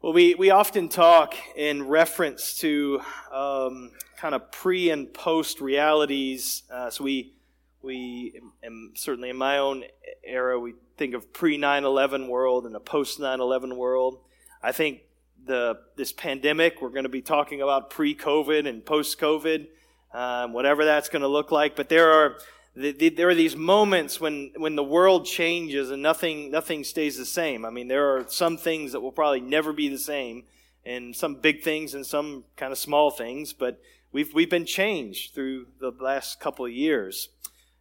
Well, we, we often talk in reference to um, kind of pre and post realities. Uh, so we, we and certainly in my own era, we think of pre 9 11 world and a post 9 11 world. I think the this pandemic, we're going to be talking about pre COVID and post COVID, um, whatever that's going to look like. But there are the, the, there are these moments when, when the world changes and nothing, nothing stays the same. I mean, there are some things that will probably never be the same, and some big things and some kind of small things, but we've, we've been changed through the last couple of years.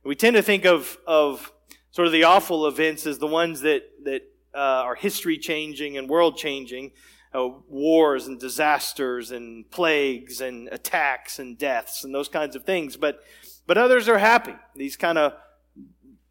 We tend to think of, of sort of the awful events as the ones that, that uh, are history changing and world changing. Uh, wars and disasters and plagues and attacks and deaths and those kinds of things. But but others are happy. These kind of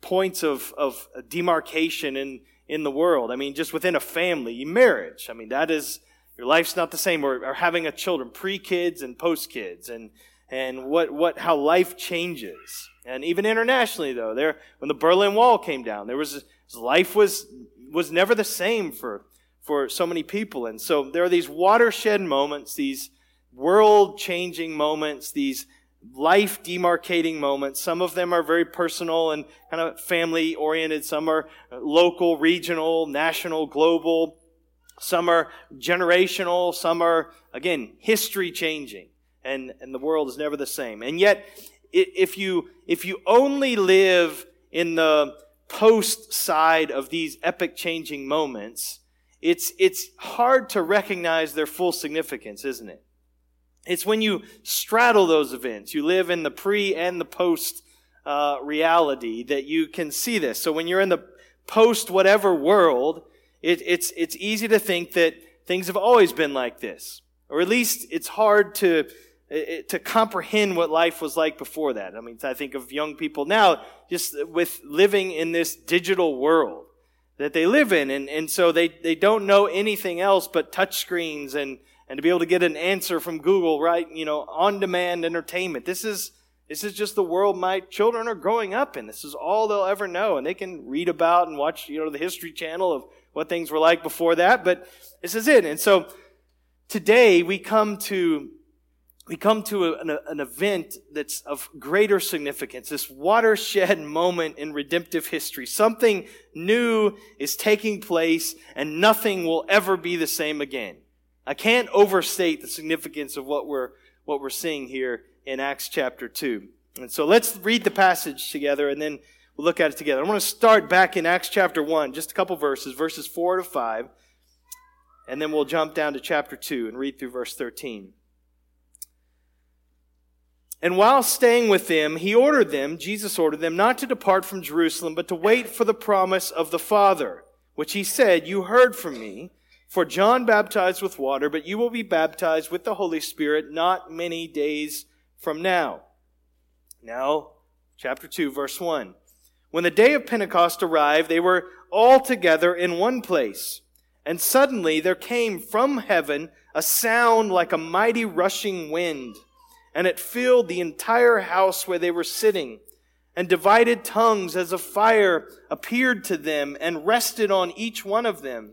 points of, of demarcation in, in the world. I mean, just within a family, marriage. I mean, that is, your life's not the same. Or, or having a children, pre-kids and post-kids. And, and what, what, how life changes. And even internationally, though, there, when the Berlin Wall came down, there was, life was, was never the same for, for so many people. And so there are these watershed moments, these world changing moments, these life demarcating moments. Some of them are very personal and kind of family oriented. Some are local, regional, national, global. Some are generational. Some are, again, history changing. And, and the world is never the same. And yet, if you, if you only live in the post side of these epic changing moments, it's, it's hard to recognize their full significance, isn't it? It's when you straddle those events, you live in the pre and the post uh, reality that you can see this. So when you're in the post whatever world, it, it's, it's easy to think that things have always been like this. Or at least it's hard to, to comprehend what life was like before that. I mean, I think of young people now just with living in this digital world that they live in. And, and so they, they don't know anything else but touchscreens and, and to be able to get an answer from Google, right? You know, on demand entertainment. This is, this is just the world my children are growing up in. This is all they'll ever know. And they can read about and watch, you know, the History Channel of what things were like before that, but this is it. And so today we come to we come to an, an, event that's of greater significance, this watershed moment in redemptive history. Something new is taking place and nothing will ever be the same again. I can't overstate the significance of what we're, what we're seeing here in Acts chapter 2. And so let's read the passage together and then we'll look at it together. I want to start back in Acts chapter 1, just a couple verses, verses 4 to 5, and then we'll jump down to chapter 2 and read through verse 13. And while staying with them, he ordered them, Jesus ordered them, not to depart from Jerusalem, but to wait for the promise of the Father, which he said, You heard from me. For John baptized with water, but you will be baptized with the Holy Spirit not many days from now. Now, chapter 2, verse 1. When the day of Pentecost arrived, they were all together in one place. And suddenly there came from heaven a sound like a mighty rushing wind, and it filled the entire house where they were sitting. And divided tongues as a fire appeared to them and rested on each one of them.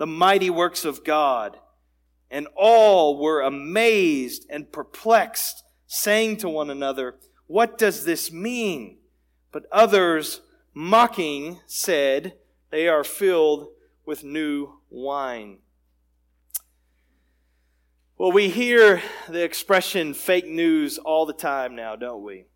the mighty works of God. And all were amazed and perplexed, saying to one another, What does this mean? But others, mocking, said, They are filled with new wine. Well, we hear the expression fake news all the time now, don't we?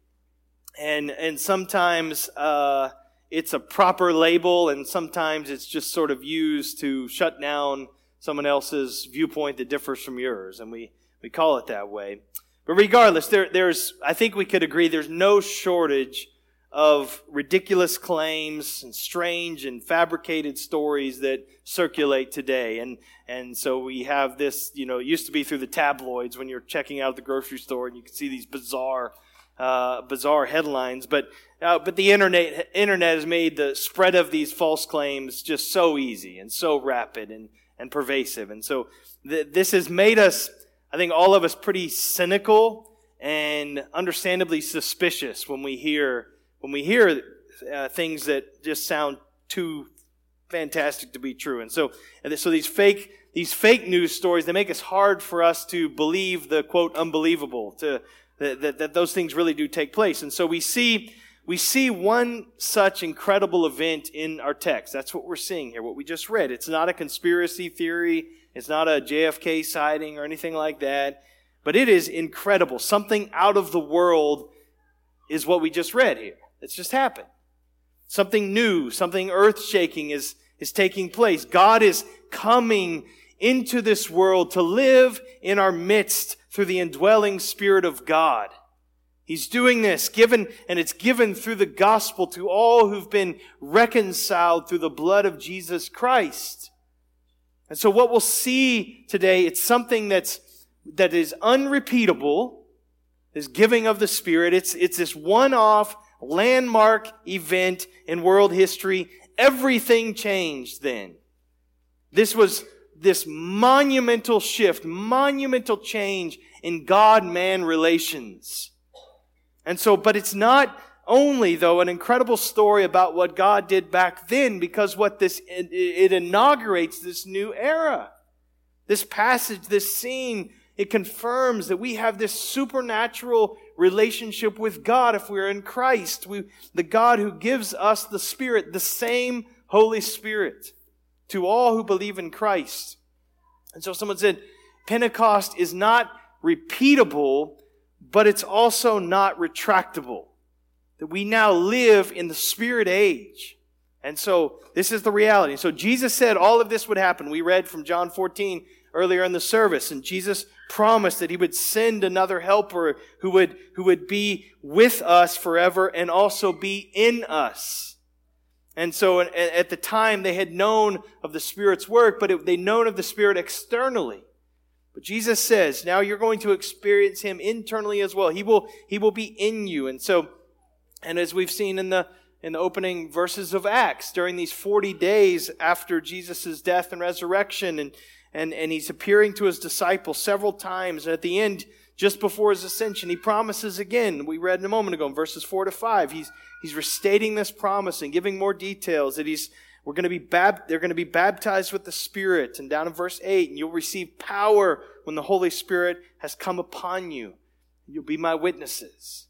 And, and sometimes uh, it's a proper label, and sometimes it's just sort of used to shut down someone else's viewpoint that differs from yours, and we, we call it that way. But regardless, there, there's, I think we could agree there's no shortage of ridiculous claims and strange and fabricated stories that circulate today. And, and so we have this, you know, it used to be through the tabloids when you're checking out the grocery store and you can see these bizarre, uh, bizarre headlines. But, uh, but the internet, internet has made the spread of these false claims just so easy and so rapid and, and pervasive. And so th- this has made us, I think all of us pretty cynical and understandably suspicious when we hear when we hear uh, things that just sound too fantastic to be true. And so, and so these fake, these fake news stories, they make it hard for us to believe the quote unbelievable, to, that, that, that those things really do take place. And so we see, we see one such incredible event in our text. That's what we're seeing here, what we just read. It's not a conspiracy theory. It's not a JFK sighting or anything like that. But it is incredible. Something out of the world is what we just read here. It's just happened. Something new, something earth shaking is, is taking place. God is coming into this world to live in our midst through the indwelling Spirit of God. He's doing this, given, and it's given through the gospel to all who've been reconciled through the blood of Jesus Christ. And so what we'll see today, it's something that's, that is unrepeatable, this giving of the Spirit. It's, it's this one-off landmark event in world history. Everything changed then. This was this monumental shift, monumental change in God-man relations. And so, but it's not only though an incredible story about what God did back then because what this, it, it inaugurates this new era. This passage, this scene, it confirms that we have this supernatural relationship with God if we're in Christ. We, the God who gives us the Spirit, the same Holy Spirit to all who believe in Christ. And so someone said, Pentecost is not repeatable, but it's also not retractable. That we now live in the Spirit age. And so this is the reality. So Jesus said all of this would happen. We read from John 14 earlier in the service. And Jesus promised that he would send another helper who would, who would be with us forever and also be in us. And so at the time they had known of the Spirit's work, but they known of the Spirit externally. But Jesus says, now you're going to experience Him internally as well. He will, He will be in you. And so, and as we've seen in the, in the opening verses of Acts, during these 40 days after Jesus' death and resurrection, and, and, and he's appearing to his disciples several times. And at the end, just before his ascension, he promises again. We read in a moment ago in verses four to five. He's, he's restating this promise and giving more details that he's, we're going to be bab- they're going to be baptized with the Spirit. And down in verse eight, and you'll receive power when the Holy Spirit has come upon you. You'll be my witnesses.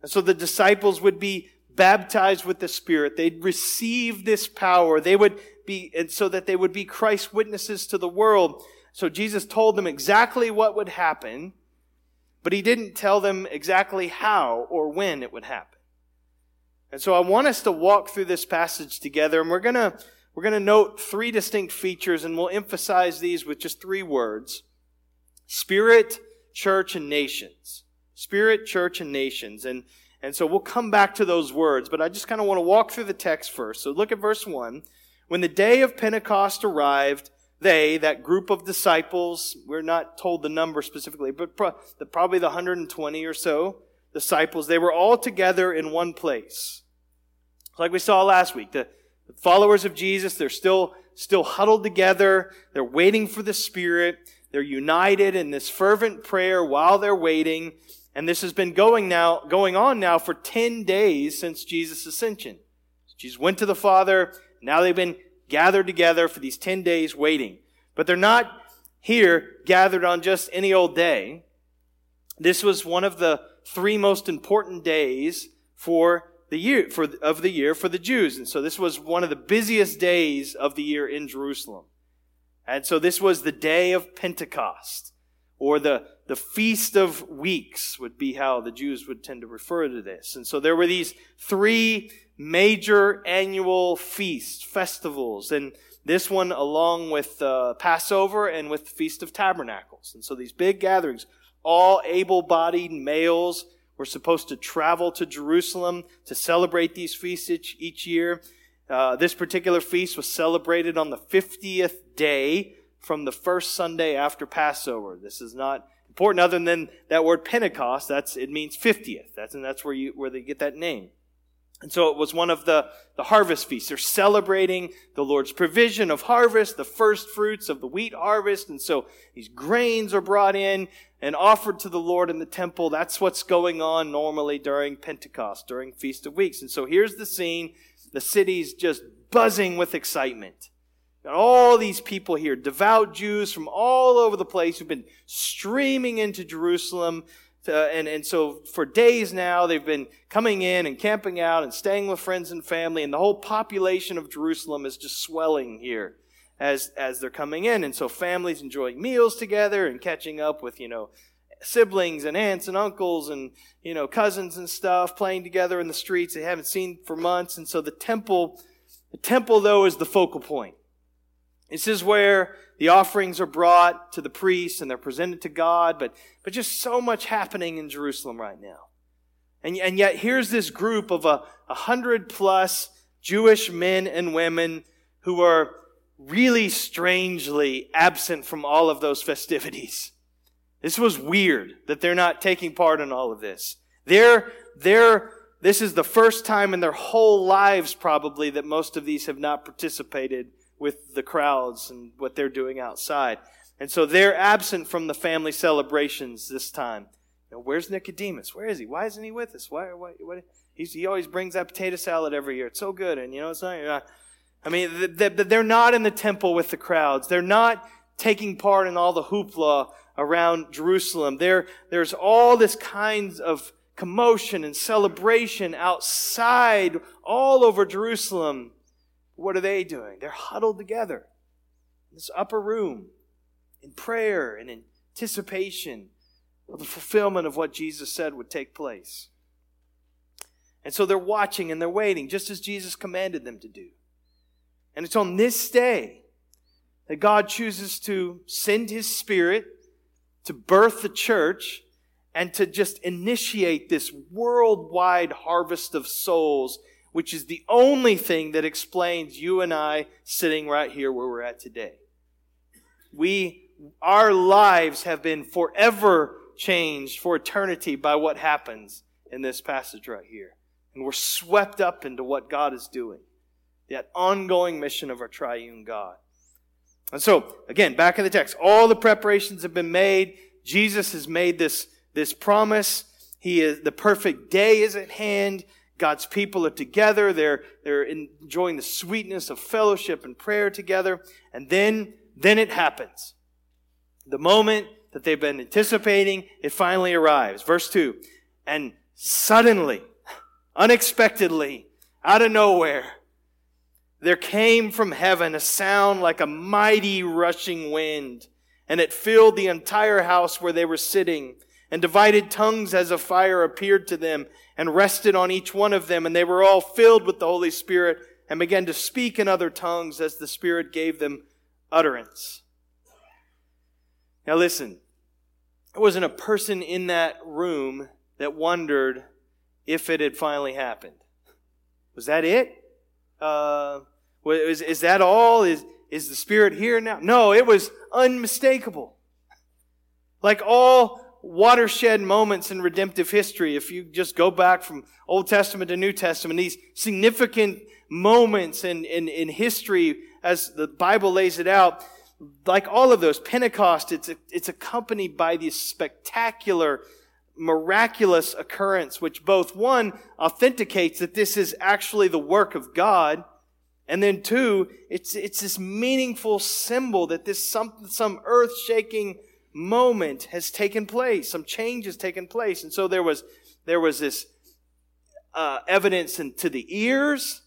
And so the disciples would be baptized with the Spirit. They'd receive this power. They would be, and so that they would be Christ's witnesses to the world. So Jesus told them exactly what would happen, but he didn't tell them exactly how or when it would happen. And so I want us to walk through this passage together, and we're gonna, we're gonna note three distinct features, and we'll emphasize these with just three words. Spirit, church, and nations. Spirit, church, and nations. And, and so we'll come back to those words, but I just kind of want to walk through the text first. So look at verse 1. When the day of Pentecost arrived, they, that group of disciples, we're not told the number specifically, but pro- the, probably the 120 or so disciples, they were all together in one place. Like we saw last week, the, the followers of Jesus, they're still, still huddled together. They're waiting for the Spirit. They're united in this fervent prayer while they're waiting. And this has been going now, going on now for 10 days since Jesus' ascension. Jesus went to the Father, now they've been gathered together for these 10 days waiting. But they're not here gathered on just any old day. This was one of the three most important days for the year, for, of the year for the Jews. And so this was one of the busiest days of the year in Jerusalem. And so this was the day of Pentecost. or the, the Feast of Weeks would be how the Jews would tend to refer to this. And so there were these three major annual feasts, festivals, and this one along with uh, Passover and with the Feast of Tabernacles. And so these big gatherings, all able-bodied males were supposed to travel to Jerusalem to celebrate these feasts each, each year. Uh, this particular feast was celebrated on the 50th day from the first Sunday after Passover. This is not important other than that word Pentecost. That's, it means 50th. That's, and that's where you, where they get that name. And so it was one of the, the harvest feasts. They're celebrating the Lord's provision of harvest, the first fruits of the wheat harvest. And so these grains are brought in and offered to the Lord in the temple. That's what's going on normally during Pentecost, during Feast of Weeks. And so here's the scene. The city's just buzzing with excitement. Got all these people here, devout Jews from all over the place who've been streaming into Jerusalem. And, and so for days now, they've been coming in and camping out and staying with friends and family. And the whole population of Jerusalem is just swelling here as, as they're coming in. And so families enjoying meals together and catching up with, you know, siblings and aunts and uncles and, you know, cousins and stuff playing together in the streets they haven't seen for months. And so the temple, the temple though is the focal point. This is where the offerings are brought to the priests and they're presented to God, but, but just so much happening in Jerusalem right now. And, and yet here's this group of a, a hundred plus Jewish men and women who are really strangely absent from all of those festivities. This was weird that they're not taking part in all of this. They're, they're, this is the first time in their whole lives probably that most of these have not participated with the crowds and what they're doing outside. And so they're absent from the family celebrations this time. You know, where's Nicodemus? Where is he? Why isn't he with us? Why? Why? What? He always brings that potato salad every year. It's so good, and you know, it's not. I mean, they're not in the temple with the crowds. They're not taking part in all the hoopla around Jerusalem. There, there's all this kinds of commotion and celebration outside all over Jerusalem. What are they doing? They're huddled together in this upper room in prayer and anticipation of the fulfillment of what Jesus said would take place. And so they're watching and they're waiting, just as Jesus commanded them to do. And it's on this day that God chooses to send His Spirit to birth the church and to just initiate this worldwide harvest of souls which is the only thing that explains you and I sitting right here where we're at today. We, our lives have been forever changed for eternity by what happens in this passage right here. And we're swept up into what God is doing. That ongoing mission of our triune God. And so, again, back in the text, all the preparations have been made. Jesus has made this, this promise. He is, the perfect day is at hand. God's people are together. They're, they're enjoying the sweetness of fellowship and prayer together. And then, then it happens. The moment that they've been anticipating, it finally arrives. Verse 2. And suddenly, unexpectedly, out of nowhere, there came from heaven a sound like a mighty rushing wind, and it filled the entire house where they were sitting and divided tongues as a fire appeared to them and rested on each one of them, and they were all filled with the Holy Spirit and began to speak in other tongues as the Spirit gave them utterance. Now listen, there wasn't a person in that room that wondered if it had finally happened. Was that it? Uh, is, is that all? Is, is the Spirit here now? No, it was unmistakable. Like all watershed moments in redemptive history. If you just go back from Old Testament to New Testament, these significant moments in, in, in history as the Bible lays it out, like all of those, Pentecost, it's, it's accompanied by this spectacular, miraculous occurrence, which both one authenticates that this is actually the work of God, and then two, it's, it's this meaningful symbol that this some, some earth shaking moment has taken place. Some change has taken place. And so there was, there was this uh, evidence in, to the ears,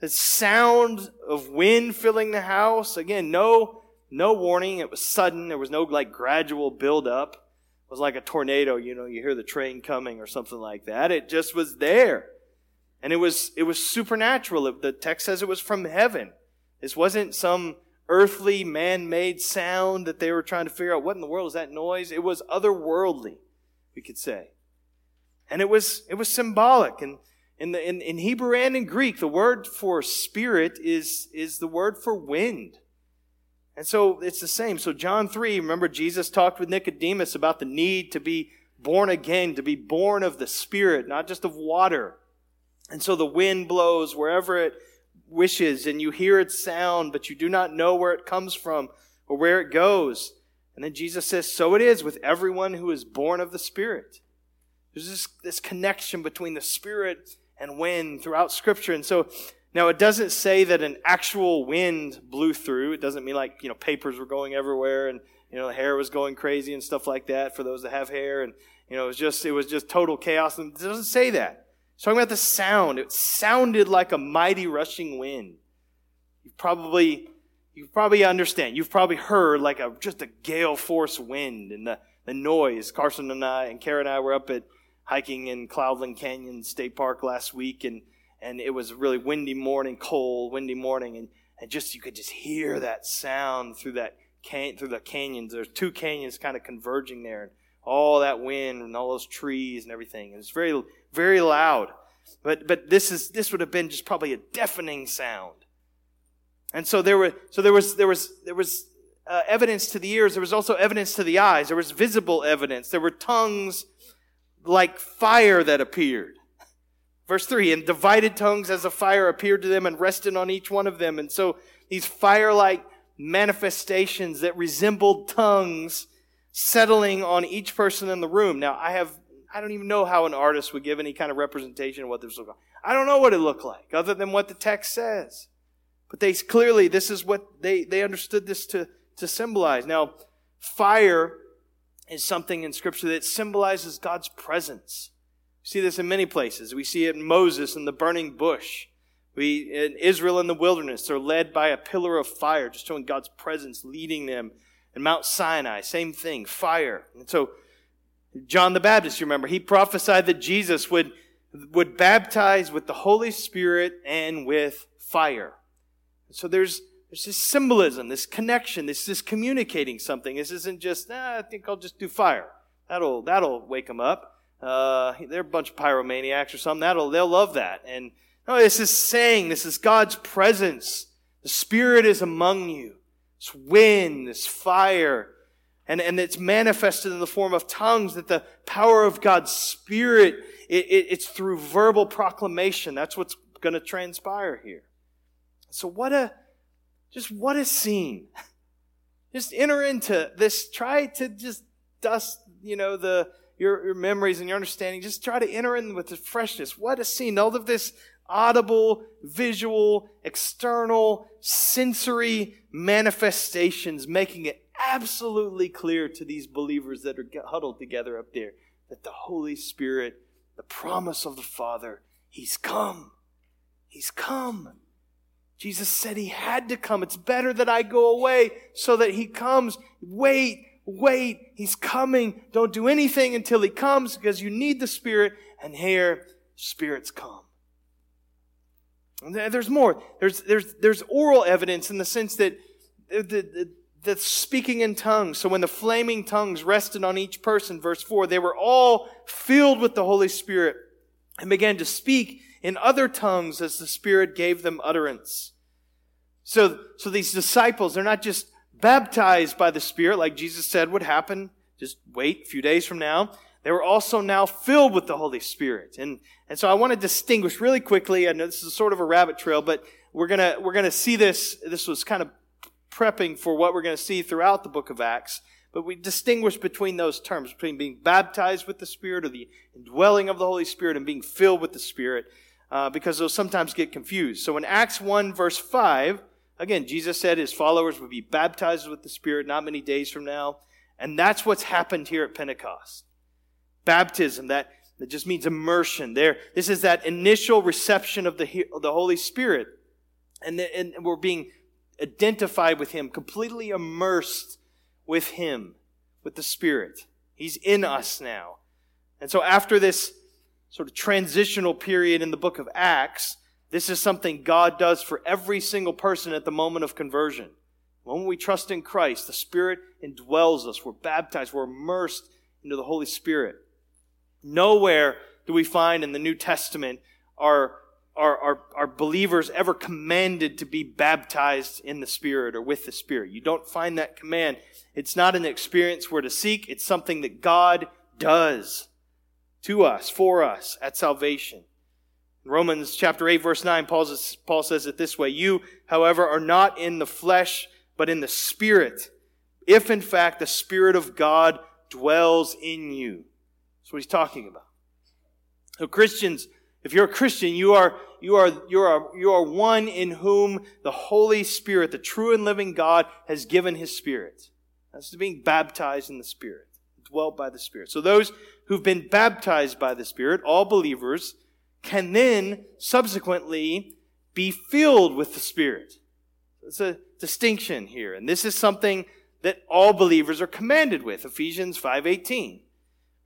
the sound of wind filling the house. Again, no, no warning. It was sudden. There was no like gradual build up. It was like a tornado, you know, you hear the train coming or something like that. It just was there. And it was, it was supernatural. The text says it was from heaven. This wasn't some earthly, man-made sound that they were trying to figure out what in the world is that noise. It was otherworldly, we could say. And it was, it was symbolic. And in, the, in, in Hebrew and in Greek, the word for spirit is, is the word for wind. And so it's the same. So John 3, remember Jesus talked with Nicodemus about the need to be born again, to be born of the Spirit, not just of water. And so the wind blows wherever it wishes and you hear its sound, but you do not know where it comes from or where it goes. And then Jesus says, so it is with everyone who is born of the Spirit. There's this, this connection between the Spirit and wind throughout Scripture. And so now it doesn't say that an actual wind blew through. It doesn't mean like, you know, papers were going everywhere and, you know, the hair was going crazy and stuff like that for those that have hair. And, you know, it was just, it was just total chaos. And it doesn't say that. It's talking about the sound. It sounded like a mighty rushing wind. You probably, you probably understand. You've probably heard like a, just a gale force wind and the, the noise. Carson and I and Kara and I were up at hiking in Cloudland Canyon State Park last week and, and it was a really windy morning, cold, windy morning. And, and just, you could just hear that sound through that can, through the canyons. There's two canyons kind of converging there. And all that wind and all those trees and everything. It was very, very loud. But, but this is, this would have been just probably a deafening sound. And so there were, so there was, there was, there was uh, evidence to the ears. There was also evidence to the eyes. There was visible evidence. There were tongues like fire that appeared. Verse 3 And divided tongues as a fire appeared to them and rested on each one of them. And so these fire like manifestations that resembled tongues settling on each person in the room. Now, I have, I don't even know how an artist would give any kind of representation of what this looked like. I don't know what it looked like, other than what the text says. But they clearly, this is what they, they understood this to, to symbolize. Now, fire is something in Scripture that symbolizes God's presence. We see this in many places. We see it in Moses in the burning bush. We, in Israel in the wilderness, they're led by a pillar of fire, just showing God's presence leading them and Mount Sinai, same thing, fire. And so, John the Baptist, you remember, he prophesied that Jesus would, would baptize with the Holy Spirit and with fire. So there's, there's this symbolism, this connection, this is communicating something. This isn't just, ah, I think I'll just do fire. That'll, that'll wake them up. Uh, they're a bunch of pyromaniacs or something. That'll, they'll love that. And no, this is saying, this is God's presence. The Spirit is among you this wind, this fire, and, and it's manifested in the form of tongues that the power of God's Spirit, it, it, it's through verbal proclamation. That's what's going to transpire here. So what a, just what a scene. Just enter into this, try to just dust, you know, the, your, your memories and your understanding. Just try to enter in with the freshness. What a scene. All of this audible, visual, external, sensory manifestations, making it absolutely clear to these believers that are huddled together up there that the Holy Spirit, the promise of the Father, He's come. He's come. Jesus said He had to come. It's better that I go away so that He comes. Wait, wait, He's coming. Don't do anything until He comes because you need the Spirit, and here, Spirit's come. There's more. There's, there's, there's oral evidence in the sense that the, the, the speaking in tongues. So when the flaming tongues rested on each person, verse 4, they were all filled with the Holy Spirit and began to speak in other tongues as the Spirit gave them utterance. So, so these disciples, they're not just baptized by the Spirit like Jesus said would happen. Just wait a few days from now. They were also now filled with the Holy Spirit. And, and so I want to distinguish really quickly. I know this is sort of a rabbit trail, but we're gonna, we're gonna see this. This was kind of prepping for what we're gonna see throughout the book of Acts. But we distinguish between those terms, between being baptized with the Spirit or the indwelling of the Holy Spirit and being filled with the Spirit, uh, because those sometimes get confused. So in Acts 1 verse 5, again, Jesus said his followers would be baptized with the Spirit not many days from now. And that's what's happened here at Pentecost baptism, that, that just means immersion. There, this is that initial reception of the, the Holy Spirit. And, the, and we're being identified with Him, completely immersed with Him, with the Spirit. He's in us now. And so after this sort of transitional period in the book of Acts, this is something God does for every single person at the moment of conversion. When we trust in Christ, the Spirit indwells us. We're baptized. We're immersed into the Holy Spirit. Nowhere do we find in the New Testament are, are, are, are believers ever commanded to be baptized in the Spirit or with the Spirit. You don't find that command. It's not an experience we're to seek. It's something that God does to us, for us, at salvation. Romans chapter 8, verse 9, Paul says, Paul says it this way You, however, are not in the flesh, but in the Spirit, if in fact the Spirit of God dwells in you. That's what he's talking about. So Christians, if you're a Christian, you are, you are, you are, you are one in whom the Holy Spirit, the true and living God, has given his Spirit. That's being baptized in the Spirit, dwelt by the Spirit. So those who've been baptized by the Spirit, all believers, can then subsequently be filled with the Spirit. It's a distinction here. And this is something that all believers are commanded with. Ephesians 5.18.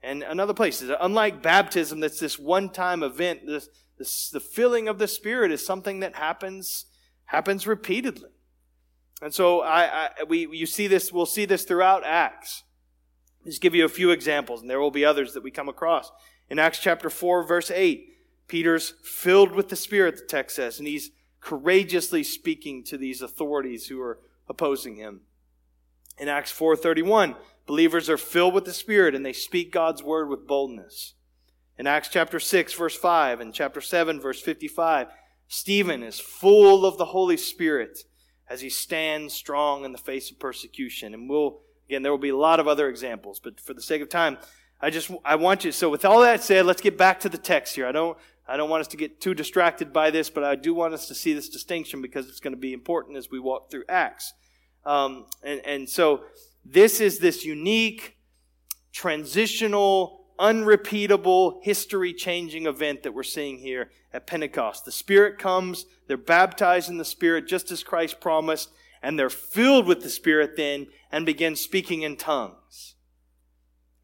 And another place is unlike baptism, that's this one-time event. This, this, the filling of the Spirit is something that happens happens repeatedly. And so I, I, we, you see this, we'll see this throughout Acts. Just give you a few examples, and there will be others that we come across. In Acts chapter 4, verse 8, Peter's filled with the Spirit, the text says, and he's courageously speaking to these authorities who are opposing him. In Acts 4:31, believers are filled with the Spirit and they speak God's word with boldness. In Acts chapter 6 verse 5 and chapter 7 verse 55, Stephen is full of the Holy Spirit as he stands strong in the face of persecution. And we'll again there will be a lot of other examples, but for the sake of time, I just I want you so with all that said, let's get back to the text here. I don't I don't want us to get too distracted by this, but I do want us to see this distinction because it's going to be important as we walk through Acts. Um, and, and so this is this unique, transitional, unrepeatable, history changing event that we're seeing here at Pentecost. The Spirit comes, they're baptized in the Spirit just as Christ promised, and they're filled with the Spirit then and begin speaking in tongues.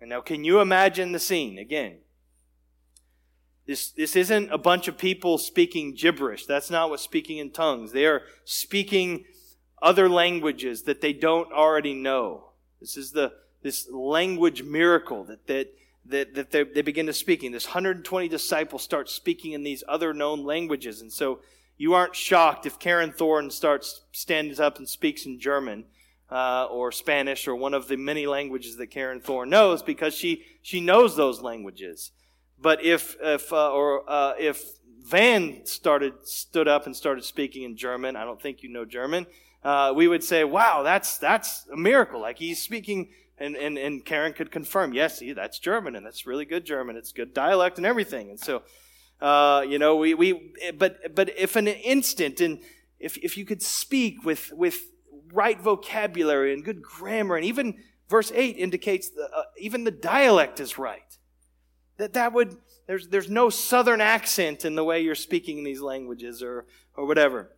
And now, can you imagine the scene again? This, this isn't a bunch of people speaking gibberish. That's not what speaking in tongues. They are speaking other languages that they don't already know. This is the, this language miracle that, that, that, that they, they begin to speaking. This 120 disciples start speaking in these other known languages. And so you aren't shocked if Karen Thorne starts, stands up and speaks in German. Uh, or Spanish or one of the many languages that Karen Thorne knows because she, she knows those languages. But if if uh, or uh, if Van started stood up and started speaking in German, I don't think you know German. Uh, we would say, "Wow, that's that's a miracle!" Like he's speaking, and and and Karen could confirm, "Yes, he, that's German, and that's really good German. It's good dialect and everything." And so, uh, you know, we we but but if an instant and if if you could speak with with right vocabulary and good grammar, and even verse eight indicates the, uh, even the dialect is right that that would, there's, there's no southern accent in the way you're speaking these languages or, or whatever.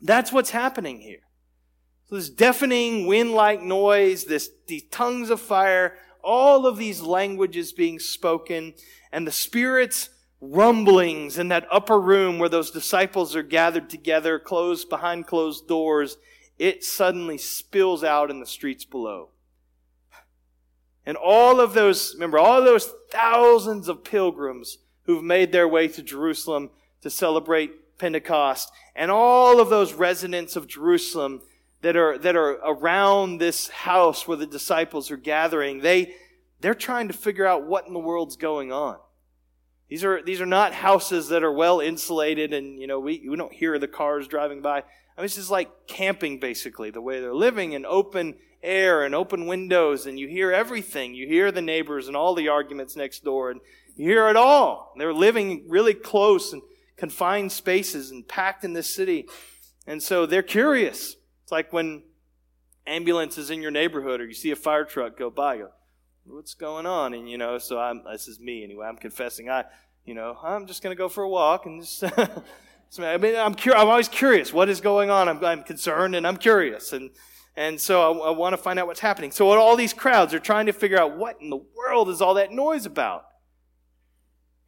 That's what's happening here. So this deafening wind-like noise, this, these tongues of fire, all of these languages being spoken, and the Spirit's rumblings in that upper room where those disciples are gathered together, closed behind closed doors, it suddenly spills out in the streets below. And all of those, remember, all those thousands of pilgrims who've made their way to Jerusalem to celebrate Pentecost, and all of those residents of Jerusalem that are, that are around this house where the disciples are gathering, they, they're trying to figure out what in the world's going on. These are, these are not houses that are well insulated and, you know, we, we don't hear the cars driving by. I mean, this is like camping basically, the way they're living in open air and open windows and you hear everything. You hear the neighbors and all the arguments next door and you hear it all. They're living really close and confined spaces and packed in this city. And so they're curious. It's like when ambulance is in your neighborhood or you see a fire truck go by, go, what's going on? And you know, so I'm, this is me anyway. I'm confessing. I, you know, I'm just going to go for a walk and just, I mean, I'm, cur- I'm always curious. What is going on? I'm, I'm concerned and I'm curious. And, and so I, I want to find out what's happening. So all these crowds are trying to figure out what in the world is all that noise about.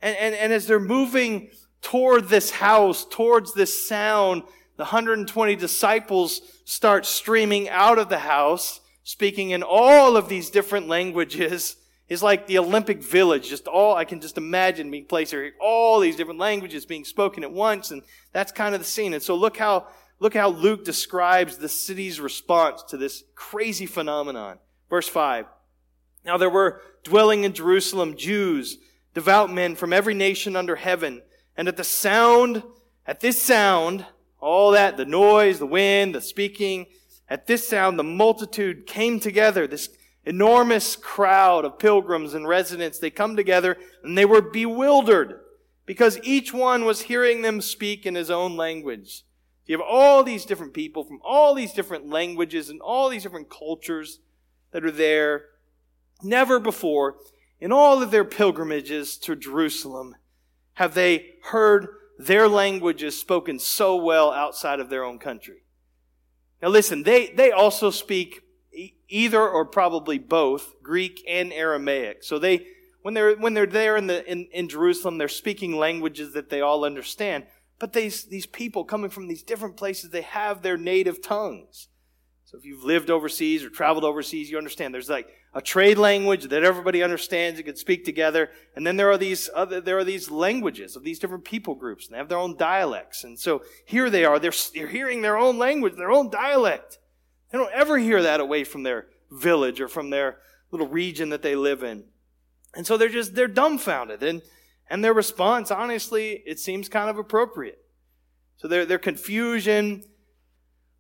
And, and, and as they're moving toward this house, towards this sound, the 120 disciples start streaming out of the house, speaking in all of these different languages. It's like the Olympic village, just all, I can just imagine being placed here, all these different languages being spoken at once, and that's kind of the scene. And so look how, look how Luke describes the city's response to this crazy phenomenon. Verse 5. Now there were dwelling in Jerusalem Jews, devout men from every nation under heaven. And at the sound, at this sound, all that, the noise, the wind, the speaking, at this sound, the multitude came together. This enormous crowd of pilgrims and residents, they come together and they were bewildered because each one was hearing them speak in his own language. You have all these different people from all these different languages and all these different cultures that are there. Never before, in all of their pilgrimages to Jerusalem, have they heard their languages spoken so well outside of their own country. Now listen, they, they also speak either or probably both Greek and Aramaic. So they, when they're, when they're there in the, in, in Jerusalem, they're speaking languages that they all understand. But these, these people coming from these different places, they have their native tongues. So if you've lived overseas or traveled overseas, you understand there's like a trade language that everybody understands and can speak together. And then there are these other, there are these languages of these different people groups and they have their own dialects. And so here they are, they're, they're hearing their own language, their own dialect. They don't ever hear that away from their village or from their little region that they live in. And so they're just, they're dumbfounded. And, and their response, honestly, it seems kind of appropriate. So their, their confusion,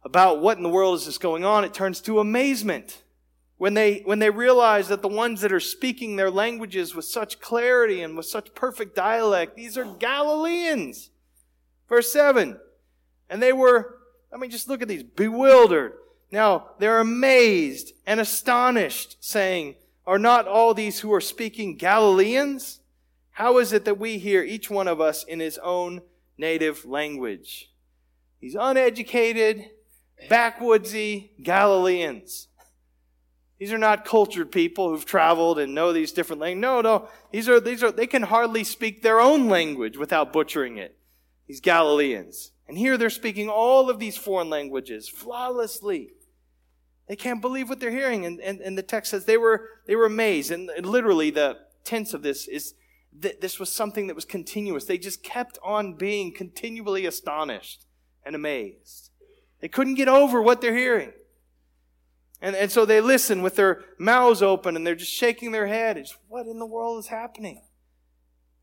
about what in the world is this going on, it turns to amazement. When they, when they realize that the ones that are speaking their languages with such clarity and with such perfect dialect, these are Galileans. Verse 7. And they were, I mean, just look at these, bewildered. Now, they're amazed and astonished, saying, Are not all these who are speaking Galileans? How is it that we hear each one of us in his own native language? He's uneducated, backwoodsy Galileans. These are not cultured people who've traveled and know these different languages. No, no. These are, these are, they can hardly speak their own language without butchering it. These Galileans. And here they're speaking all of these foreign languages flawlessly. They can't believe what they're hearing. And, and, and the text says they were, they were amazed. And, literally the tense of this is that this was something that was continuous. They just kept on being continually astonished and amazed. They couldn't get over what they're hearing. And, and so they listen with their mouths open and they're just shaking their head. It's what in the world is happening?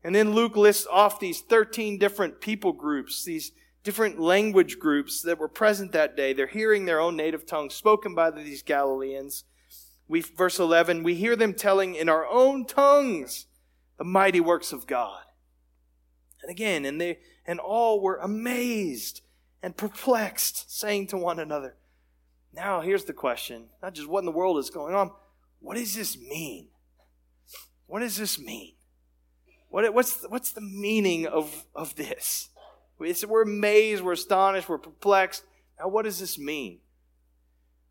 And then Luke lists off these 13 different people groups, these different language groups that were present that day. They're hearing their own native tongue spoken by these Galileans. We, verse 11, we hear them telling in our own tongues the mighty works of God. And again, and they, and all were amazed and perplexed, saying to one another, Now, here's the question not just what in the world is going on, what does this mean? What does this mean? What, what's, what's the meaning of, of this? We're amazed, we're astonished, we're perplexed. Now, what does this mean?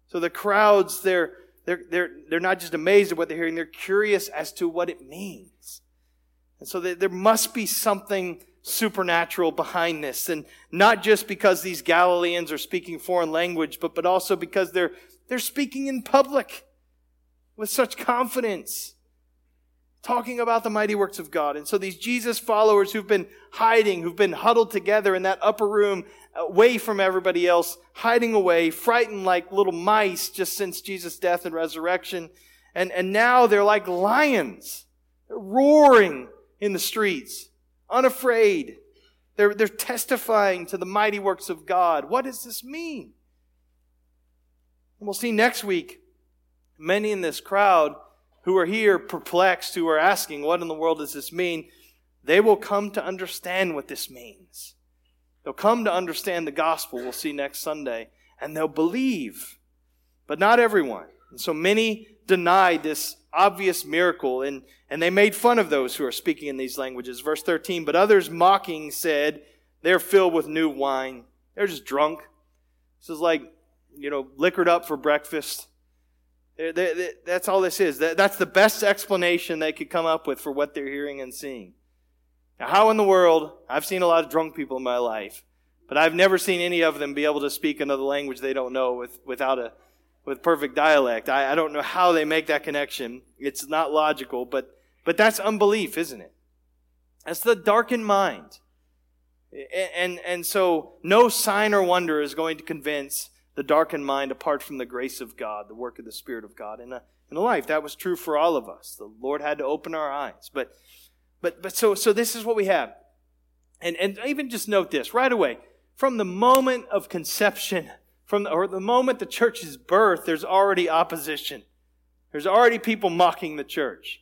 So the crowds, they're, they're, they're, they're not just amazed at what they're hearing, they're curious as to what it means. And so there must be something supernatural behind this. And not just because these Galileans are speaking foreign language, but, but also because they're, they're speaking in public with such confidence, talking about the mighty works of God. And so these Jesus followers who've been hiding, who've been huddled together in that upper room, away from everybody else, hiding away, frightened like little mice just since Jesus' death and resurrection. And, and now they're like lions. They're roaring in the streets unafraid. They're, they're testifying to the mighty works of God. What does this mean? And we'll see next week many in this crowd who are here perplexed, who are asking, What in the world does this mean? They will come to understand what this means. They'll come to understand the gospel, we'll see next Sunday, and they'll believe. But not everyone. And so many denied this obvious miracle, and, and they made fun of those who are speaking in these languages. Verse 13, but others mocking said, they're filled with new wine. They're just drunk. This is like, you know, liquored up for breakfast. They're, they're, that's all this is. That's the best explanation they could come up with for what they're hearing and seeing. Now, how in the world, I've seen a lot of drunk people in my life, but I've never seen any of them be able to speak another language they don't know with, without a, with perfect dialect. I, I don't know how they make that connection. It's not logical, but, but that's unbelief, isn't it? That's the darkened mind. And, and so no sign or wonder is going to convince the darkened mind apart from the grace of God, the work of the Spirit of God in a, in a life. That was true for all of us. The Lord had to open our eyes. But, but, but so, so this is what we have. And, and even just note this right away. From the moment of conception, from the, or the moment the church's birth, there's already opposition. There's already people mocking the church.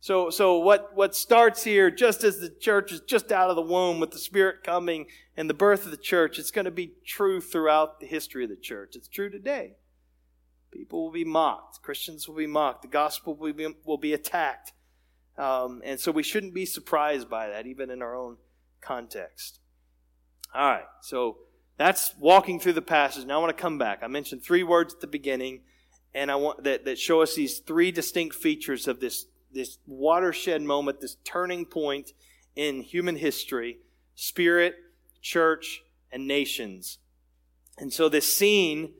So, so what, what starts here, just as the church is just out of the womb with the Spirit coming and the birth of the church, it's going to be true throughout the history of the church. It's true today. People will be mocked. Christians will be mocked. The gospel will be, will be attacked. Um, and so we shouldn't be surprised by that, even in our own context. All right, so that's walking through the passage. Now I want to come back. I mentioned three words at the beginning, and I want that, that show us these three distinct features of this this watershed moment, this turning point in human history spirit, church, and nations. And so, this scene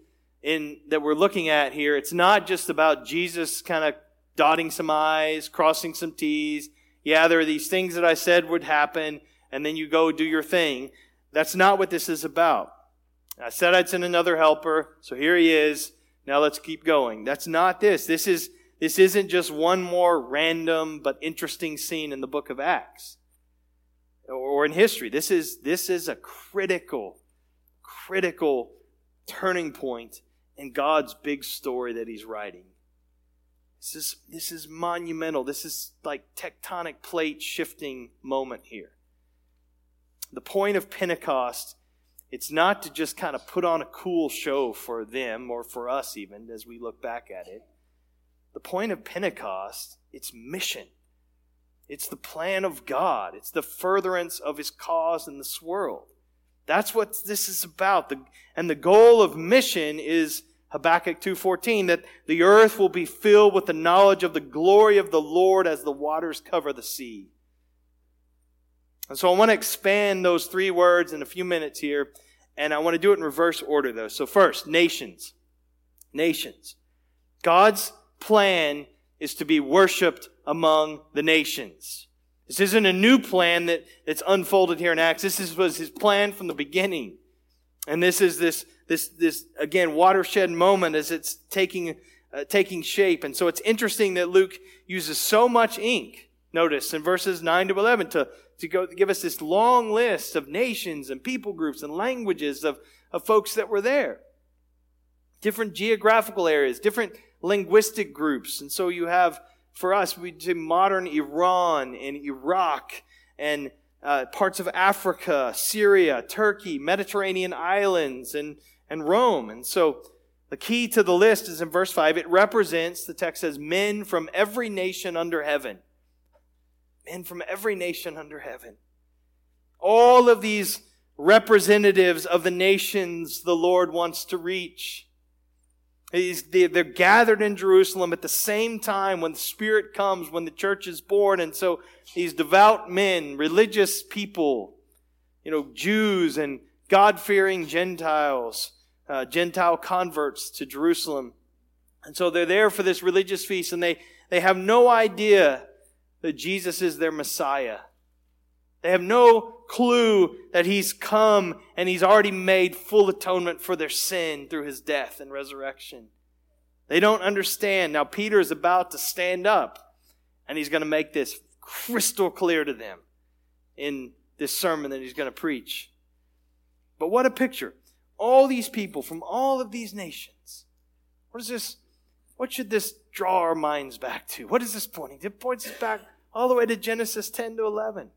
in, that we're looking at here, it's not just about Jesus kind of dotting some I's, crossing some T's. Yeah, there are these things that I said would happen, and then you go do your thing. That's not what this is about. I said I'd send another helper, so here he is. Now let's keep going. That's not this. This is this isn't just one more random but interesting scene in the book of Acts or in history. This is, this is a critical, critical turning point in God's big story that He's writing. This is, this is monumental. This is like tectonic plate shifting moment here. The point of Pentecost, it's not to just kind of put on a cool show for them or for us even as we look back at it. The point of Pentecost, it's mission. It's the plan of God. It's the furtherance of his cause in this world. That's what this is about. The, and the goal of mission is Habakkuk 2:14 that the earth will be filled with the knowledge of the glory of the Lord as the waters cover the sea. And so I want to expand those three words in a few minutes here, and I want to do it in reverse order though. So first, nations. Nations. God's plan is to be worshiped among the nations. This isn't a new plan that, that's unfolded here in Acts. This is, was his plan from the beginning. And this is this, this, this, again, watershed moment as it's taking, uh, taking shape. And so it's interesting that Luke uses so much ink, notice, in verses 9 to 11 to, to go, give us this long list of nations and people groups and languages of, of folks that were there. Different geographical areas, different linguistic groups. And so you have, for us, we do modern Iran and Iraq and uh, parts of Africa, Syria, Turkey, Mediterranean islands, and, and Rome. And so the key to the list is in verse 5. It represents, the text says, men from every nation under heaven. Men from every nation under heaven. All of these representatives of the nations the Lord wants to reach. They're gathered in Jerusalem at the same time when the Spirit comes, when the church is born. And so these devout men, religious people, you know, Jews and God fearing Gentiles, uh, Gentile converts to Jerusalem. And so they're there for this religious feast and they, they have no idea that Jesus is their Messiah. They have no clue that he's come and he's already made full atonement for their sin through his death and resurrection. They don't understand. Now, Peter is about to stand up and he's going to make this crystal clear to them in this sermon that he's going to preach. But what a picture. All these people from all of these nations. What is this? What should this draw our minds back to? What is this pointing? It points us back all the way to Genesis 10 to 11.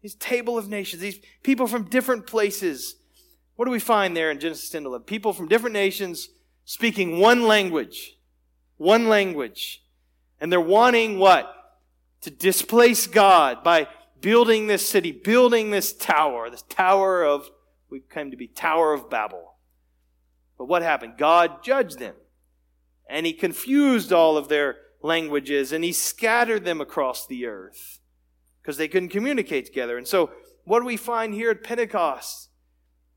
These table of nations, these people from different places. What do we find there in Genesis 10 to 11? People from different nations speaking one language. One language. And they're wanting what? To displace God by building this city, building this tower, this tower of, we came to be Tower of Babel. But what happened? God judged them. And he confused all of their languages and he scattered them across the earth because they couldn't communicate together. And so, what do we find here at Pentecost?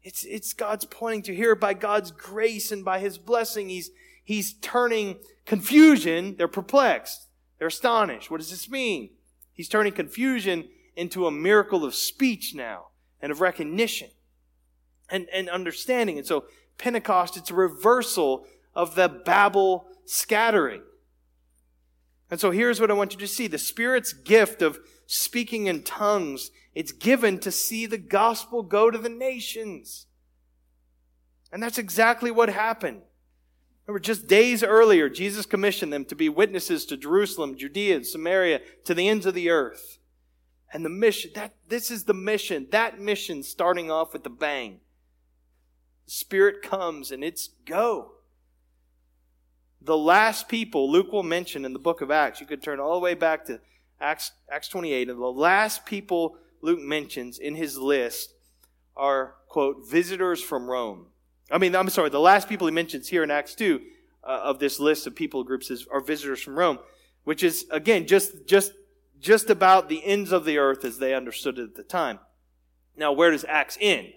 It's, it's God's pointing to here by God's grace and by his blessing. He's, he's turning confusion. They're perplexed. They're astonished. What does this mean? He's turning confusion into a miracle of speech now and of recognition and, and understanding. And so Pentecost, it's a reversal of the Babel scattering. And so here's what I want you to see. The Spirit's gift of speaking in tongues, it's given to see the gospel go to the nations. And that's exactly what happened. Remember, just days earlier, Jesus commissioned them to be witnesses to Jerusalem, Judea, Samaria, to the ends of the earth. And the mission, that, this is the mission, that mission starting off with the bang. The Spirit comes and it's go. The last people Luke will mention in the book of Acts, you could turn all the way back to Acts, Acts 28, and the last people Luke mentions in his list are, quote, visitors from Rome. I mean, I'm sorry, the last people he mentions here in Acts 2 uh, of this list of people groups is, are visitors from Rome, which is, again, just, just, just about the ends of the earth as they understood it at the time. Now, where does Acts end?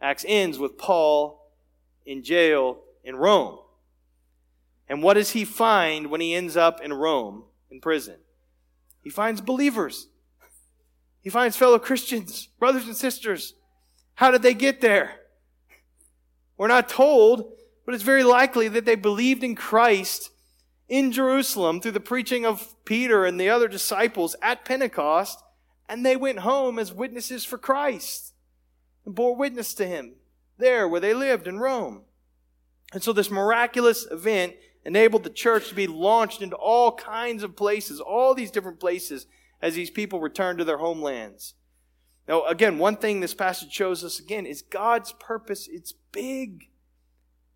Acts ends with Paul in jail in Rome. And what does he find when he ends up in Rome in prison? He finds believers. He finds fellow Christians, brothers and sisters. How did they get there? We're not told, but it's very likely that they believed in Christ in Jerusalem through the preaching of Peter and the other disciples at Pentecost, and they went home as witnesses for Christ and bore witness to him there where they lived in Rome. And so this miraculous event enabled the church to be launched into all kinds of places, all these different places as these people returned to their homelands. Now, again, one thing this passage shows us again is God's purpose. It's big.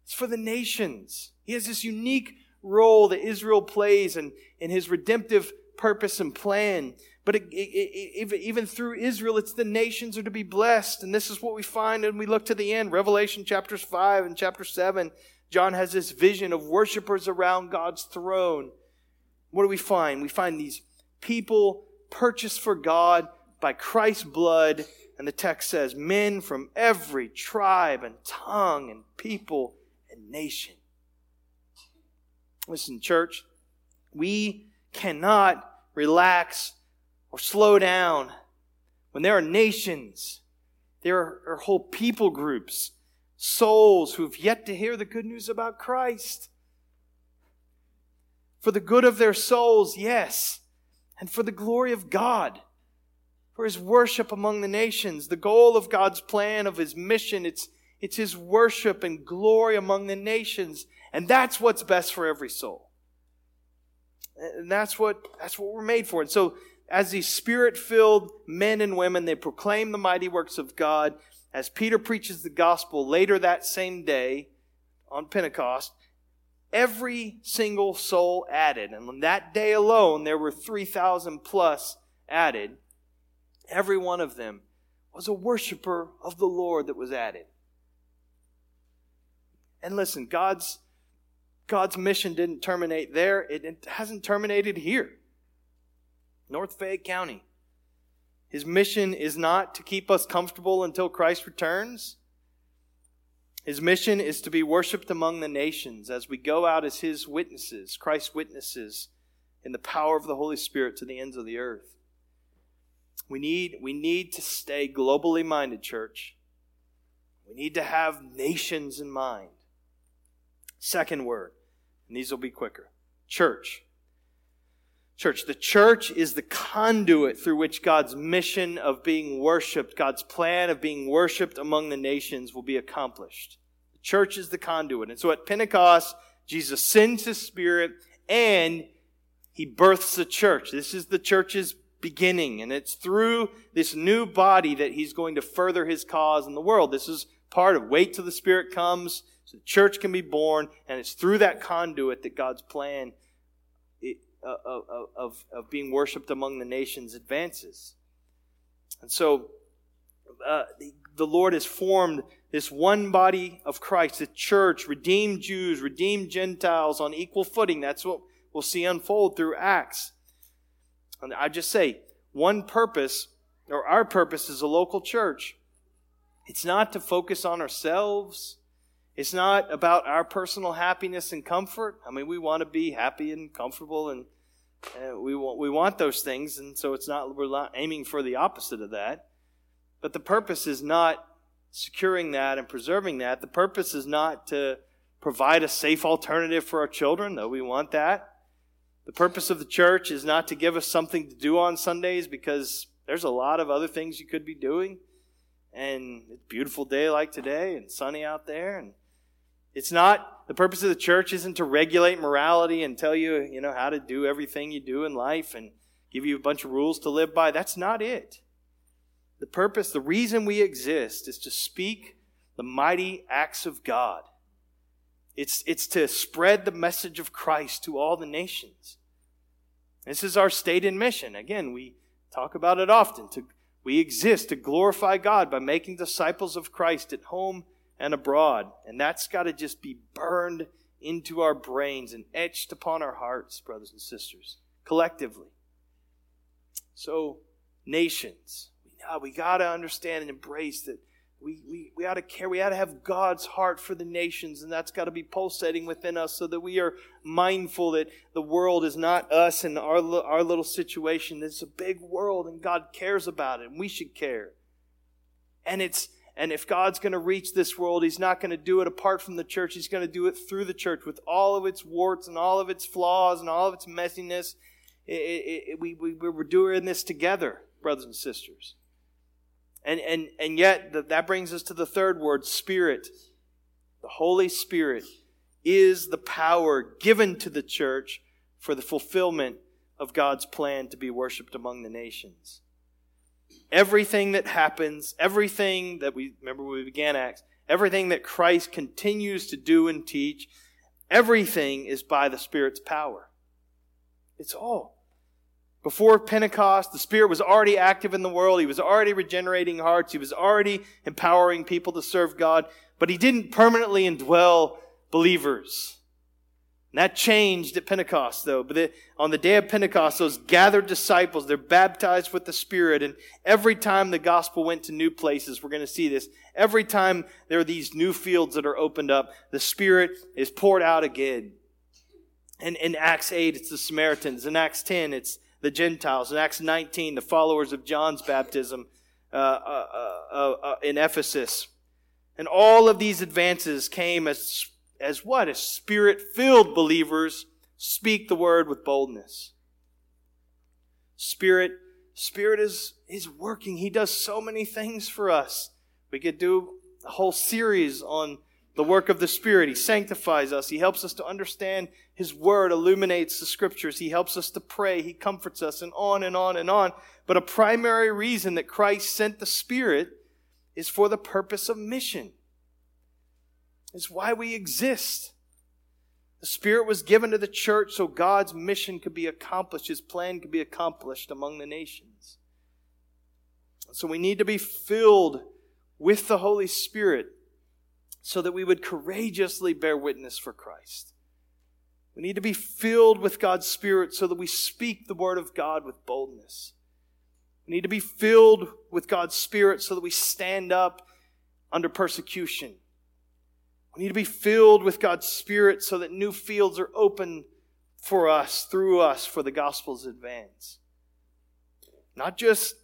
It's for the nations. He has this unique role that Israel plays in, in his redemptive purpose and plan. But it, it, it, even through Israel, it's the nations are to be blessed. And this is what we find when we look to the end. Revelation chapters 5 and chapter 7. John has this vision of worshipers around God's throne. What do we find? We find these people purchased for God by Christ's blood. And the text says, men from every tribe and tongue and people and nation. Listen, church, we cannot relax or slow down when there are nations, there are whole people groups, souls who have yet to hear the good news about Christ. For the good of their souls, yes, and for the glory of God for his worship among the nations. The goal of God's plan, of his mission, it's, it's his worship and glory among the nations. And that's what's best for every soul. And that's what, that's what we're made for. And so, as these spirit filled men and women, they proclaim the mighty works of God. As Peter preaches the gospel later that same day on Pentecost, every single soul added. And on that day alone, there were 3,000 plus added Every one of them was a worshiper of the Lord that was added. And listen, God's God's mission didn't terminate there. It hasn't terminated here. North Fayette County. His mission is not to keep us comfortable until Christ returns. His mission is to be worshiped among the nations as we go out as His witnesses, Christ's witnesses, in the power of the Holy Spirit to the ends of the earth. We need, we need to stay globally minded, church. We need to have nations in mind. Second word, and these will be quicker church. Church. The church is the conduit through which God's mission of being worshiped, God's plan of being worshiped among the nations will be accomplished. The church is the conduit. And so at Pentecost, Jesus sends his spirit and he births the church. This is the church's beginning. And it's through this new body that he's going to further his cause in the world. This is part of wait till the Spirit comes so the church can be born. And it's through that conduit that God's plan of, of, of being worshiped among the nations advances. And so uh, the, the Lord has formed this one body of Christ, the church, redeemed Jews, redeemed Gentiles on equal footing. That's what we'll see unfold through Acts. And I just say, one purpose, or our purpose as a local church, it's not to focus on ourselves. It's not about our personal happiness and comfort. I mean, we want to be happy and comfortable, and uh, we want we want those things, and so it's not we're not aiming for the opposite of that. But the purpose is not securing that and preserving that. The purpose is not to provide a safe alternative for our children, though we want that. The purpose of the church is not to give us something to do on Sundays because there's a lot of other things you could be doing. And it's a beautiful day like today and sunny out there. And it's not, the purpose of the church isn't to regulate morality and tell you, you know, how to do everything you do in life and give you a bunch of rules to live by. That's not it. The purpose, the reason we exist is to speak the mighty acts of God. It's, it's to spread the message of Christ to all the nations. This is our stated mission. Again, we talk about it often. To, we exist to glorify God by making disciples of Christ at home and abroad. And that's got to just be burned into our brains and etched upon our hearts, brothers and sisters, collectively. So, nations, ah, we got to understand and embrace that we, we, we ought to care. We ought to have God's heart for the nations, and that's got to be pulsating within us so that we are mindful that the world is not us and our, our little situation. It's a big world, and God cares about it, and we should care. And it's and if God's going to reach this world, He's not going to do it apart from the church. He's going to do it through the church with all of its warts and all of its flaws and all of its messiness. It, it, it, we, we, we're doing this together, brothers and sisters. And, and, and yet, that brings us to the third word Spirit. The Holy Spirit is the power given to the church for the fulfillment of God's plan to be worshiped among the nations. Everything that happens, everything that we remember we began Acts, everything that Christ continues to do and teach, everything is by the Spirit's power. It's all. Before Pentecost, the Spirit was already active in the world. He was already regenerating hearts. He was already empowering people to serve God. But He didn't permanently indwell believers. And that changed at Pentecost, though. But the, on the day of Pentecost, those gathered disciples, they're baptized with the Spirit. And every time the gospel went to new places, we're going to see this. Every time there are these new fields that are opened up, the Spirit is poured out again. And in Acts 8, it's the Samaritans. In Acts 10, it's the Gentiles. In Acts 19, the followers of John's baptism uh, uh, uh, uh, in Ephesus. And all of these advances came as, as what? As spirit filled believers speak the word with boldness. Spirit, Spirit is, is working. He does so many things for us. We could do a whole series on the work of the Spirit. He sanctifies us. He helps us to understand His Word, illuminates the Scriptures. He helps us to pray. He comforts us, and on and on and on. But a primary reason that Christ sent the Spirit is for the purpose of mission. It's why we exist. The Spirit was given to the church so God's mission could be accomplished, His plan could be accomplished among the nations. So we need to be filled with the Holy Spirit so that we would courageously bear witness for Christ. We need to be filled with God's Spirit so that we speak the Word of God with boldness. We need to be filled with God's Spirit so that we stand up under persecution. We need to be filled with God's Spirit so that new fields are open for us, through us, for the gospel's advance. Not just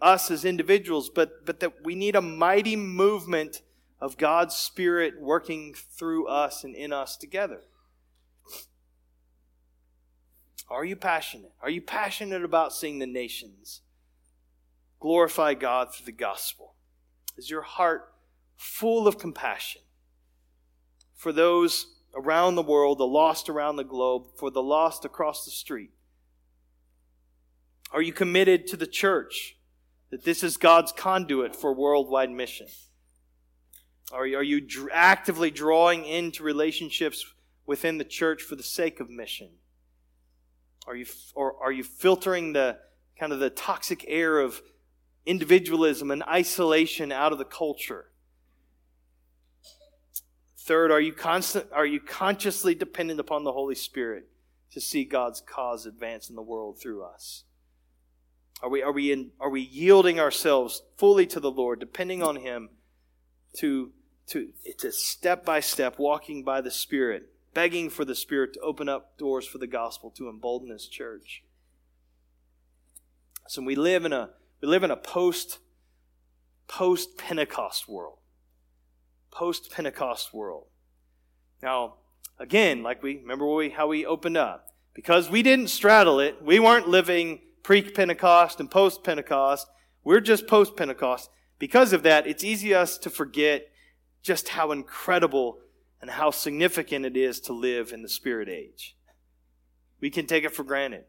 us as individuals, but, but that we need a mighty movement of God's Spirit working through us and in us together. Are you passionate? Are you passionate about seeing the nations glorify God through the gospel? Is your heart full of compassion for those around the world, the lost around the globe, for the lost across the street? Are you committed to the church that this is God's conduit for worldwide mission? Are you, are you dr- actively drawing into relationships within the church for the sake of mission? Are you, or are you filtering the kind of the toxic air of, individualism and isolation out of the culture. Third, are you constant are you consciously dependent upon the Holy Spirit to see God's cause advance in the world through us? Are we are we in, are we yielding ourselves fully to the Lord, depending on him to to to step by step walking by the Spirit, begging for the Spirit to open up doors for the gospel to embolden his church? So we live in a we live in a post post Pentecost world post Pentecost world. Now, again, like we remember we, how we opened up, because we didn't straddle it, we weren't living pre Pentecost and post Pentecost, we're just post Pentecost. Because of that, it's easy us to forget just how incredible and how significant it is to live in the Spirit age. We can take it for granted.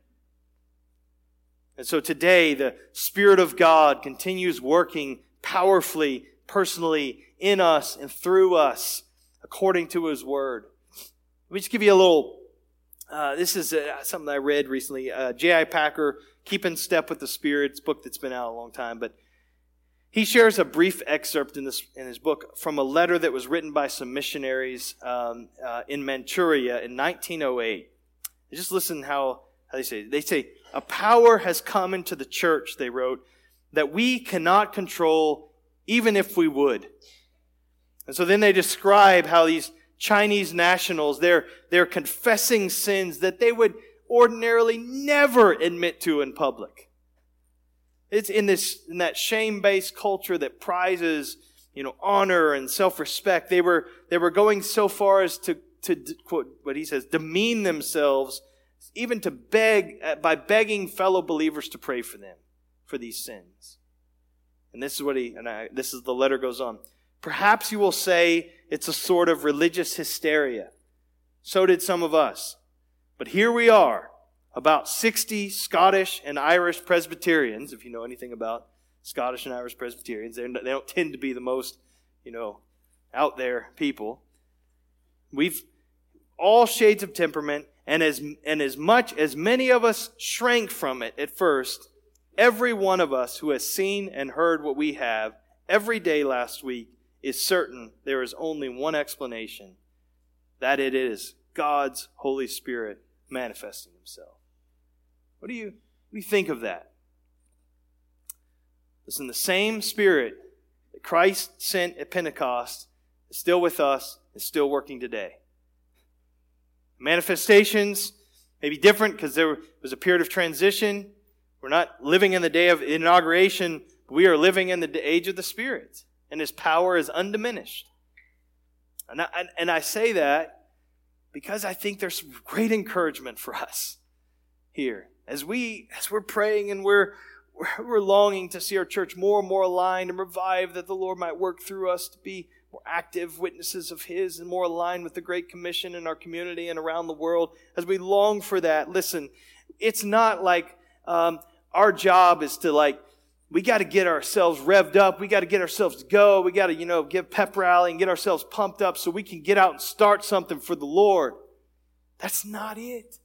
And so today, the Spirit of God continues working powerfully, personally in us and through us according to his word. Let me just give you a little. Uh, this is uh, something I read recently. Uh, J.I. Packer, Keep in Step with the Spirit. It's a book that's been out a long time, but he shares a brief excerpt in, this, in his book from a letter that was written by some missionaries um, uh, in Manchuria in 1908. Just listen how, how they say it. They say, A power has come into the church, they wrote, that we cannot control even if we would. And so then they describe how these Chinese nationals, they're, they're confessing sins that they would ordinarily never admit to in public. It's in this, in that shame-based culture that prizes, you know, honor and self-respect. They were, they were going so far as to, to quote what he says, demean themselves, even to beg, uh, by begging fellow believers to pray for them, for these sins. And this is what he, and I, this is the letter goes on. Perhaps you will say it's a sort of religious hysteria. So did some of us. But here we are, about 60 Scottish and Irish Presbyterians, if you know anything about Scottish and Irish Presbyterians. They don't tend to be the most, you know, out there people. We've all shades of temperament, and as, and as much as many of us shrank from it at first, every one of us who has seen and heard what we have every day last week is certain there is only one explanation that it is God's Holy Spirit manifesting Himself. What do you, what do you think of that? Listen, the same Spirit that Christ sent at Pentecost is still with us, is still working today. Manifestations may be different because there was a period of transition. We're not living in the day of inauguration, we are living in the age of the Spirit and his power is undiminished. And I, and I say that because I think there's great encouragement for us here. As, we, as we're praying and we're, we're longing to see our church more and more aligned and revived, that the Lord might work through us to be more active witnesses of His and more aligned with the Great Commission in our community and around the world. As we long for that, listen, it's not like um, our job is to like we got to get ourselves revved up. We got to get ourselves to go. We got to, you know, give pep rally and get ourselves pumped up so we can get out and start something for the Lord. That's not it.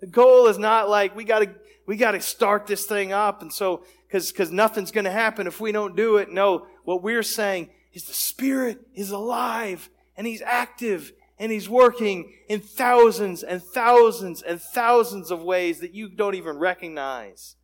The goal is not like we got to we got to start this thing up and so cuz cuz nothing's going to happen if we don't do it. No, what we're saying is the spirit is alive and he's active and he's working in thousands and thousands and thousands of ways that you don't even recognize.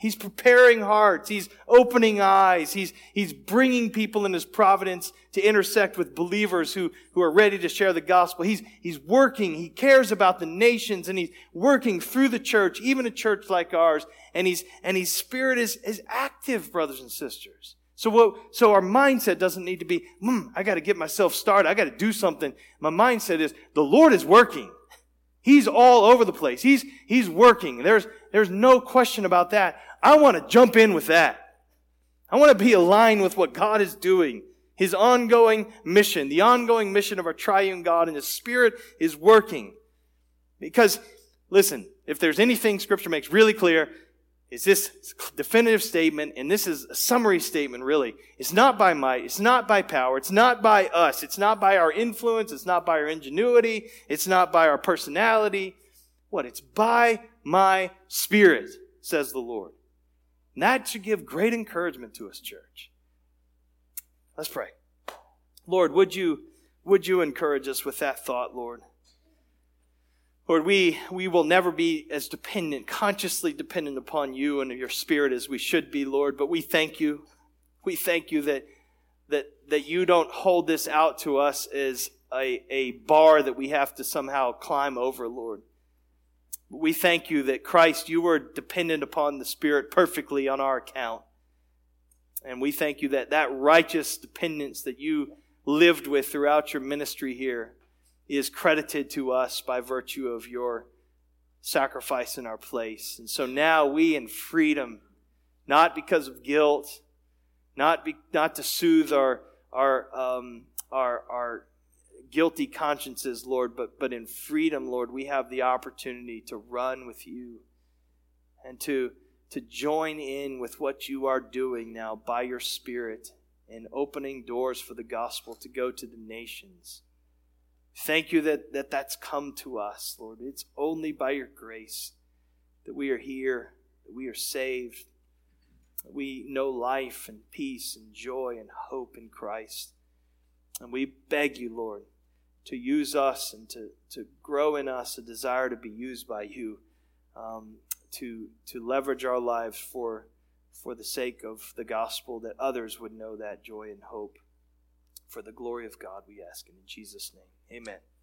He's preparing hearts. He's opening eyes. He's, he's bringing people in His providence to intersect with believers who, who are ready to share the gospel. He's, he's working. He cares about the nations and He's working through the church, even a church like ours. And He's, and His Spirit is, is active, brothers and sisters. So what, so our mindset doesn't need to be, hmm, I gotta get myself started. I gotta do something. My mindset is, the Lord is working. He's all over the place. He's, he's working. There's, there's no question about that. I want to jump in with that. I want to be aligned with what God is doing. His ongoing mission, the ongoing mission of our triune God and His Spirit is working. Because, listen, if there's anything Scripture makes really clear, is this definitive statement, and this is a summary statement, really. It's not by might, it's not by power, it's not by us, it's not by our influence, it's not by our ingenuity, it's not by our personality. What? It's by my Spirit, says the Lord. And that should give great encouragement to us, church. Let's pray. Lord, would you, would you encourage us with that thought, Lord? Lord, we, we will never be as dependent, consciously dependent upon you and your spirit as we should be, Lord, but we thank you. We thank you that, that, that you don't hold this out to us as a, a bar that we have to somehow climb over, Lord. We thank you that Christ, you were dependent upon the Spirit perfectly on our account. And we thank you that that righteous dependence that you lived with throughout your ministry here is credited to us by virtue of your sacrifice in our place. And so now we in freedom, not because of guilt, not, be, not to soothe our, our, um, our, our guilty consciences, Lord, but, but in freedom, Lord, we have the opportunity to run with you and to, to join in with what you are doing now by your Spirit in opening doors for the gospel to go to the nations. Thank you that, that that's come to us, Lord. It's only by your grace that we are here, that we are saved, that we know life and peace and joy and hope in Christ. And we beg you, Lord, to use us and to, to grow in us a desire to be used by you, um, to, to leverage our lives for, for the sake of the gospel, that others would know that joy and hope. For the glory of God, we ask, and in Jesus' name. Amen.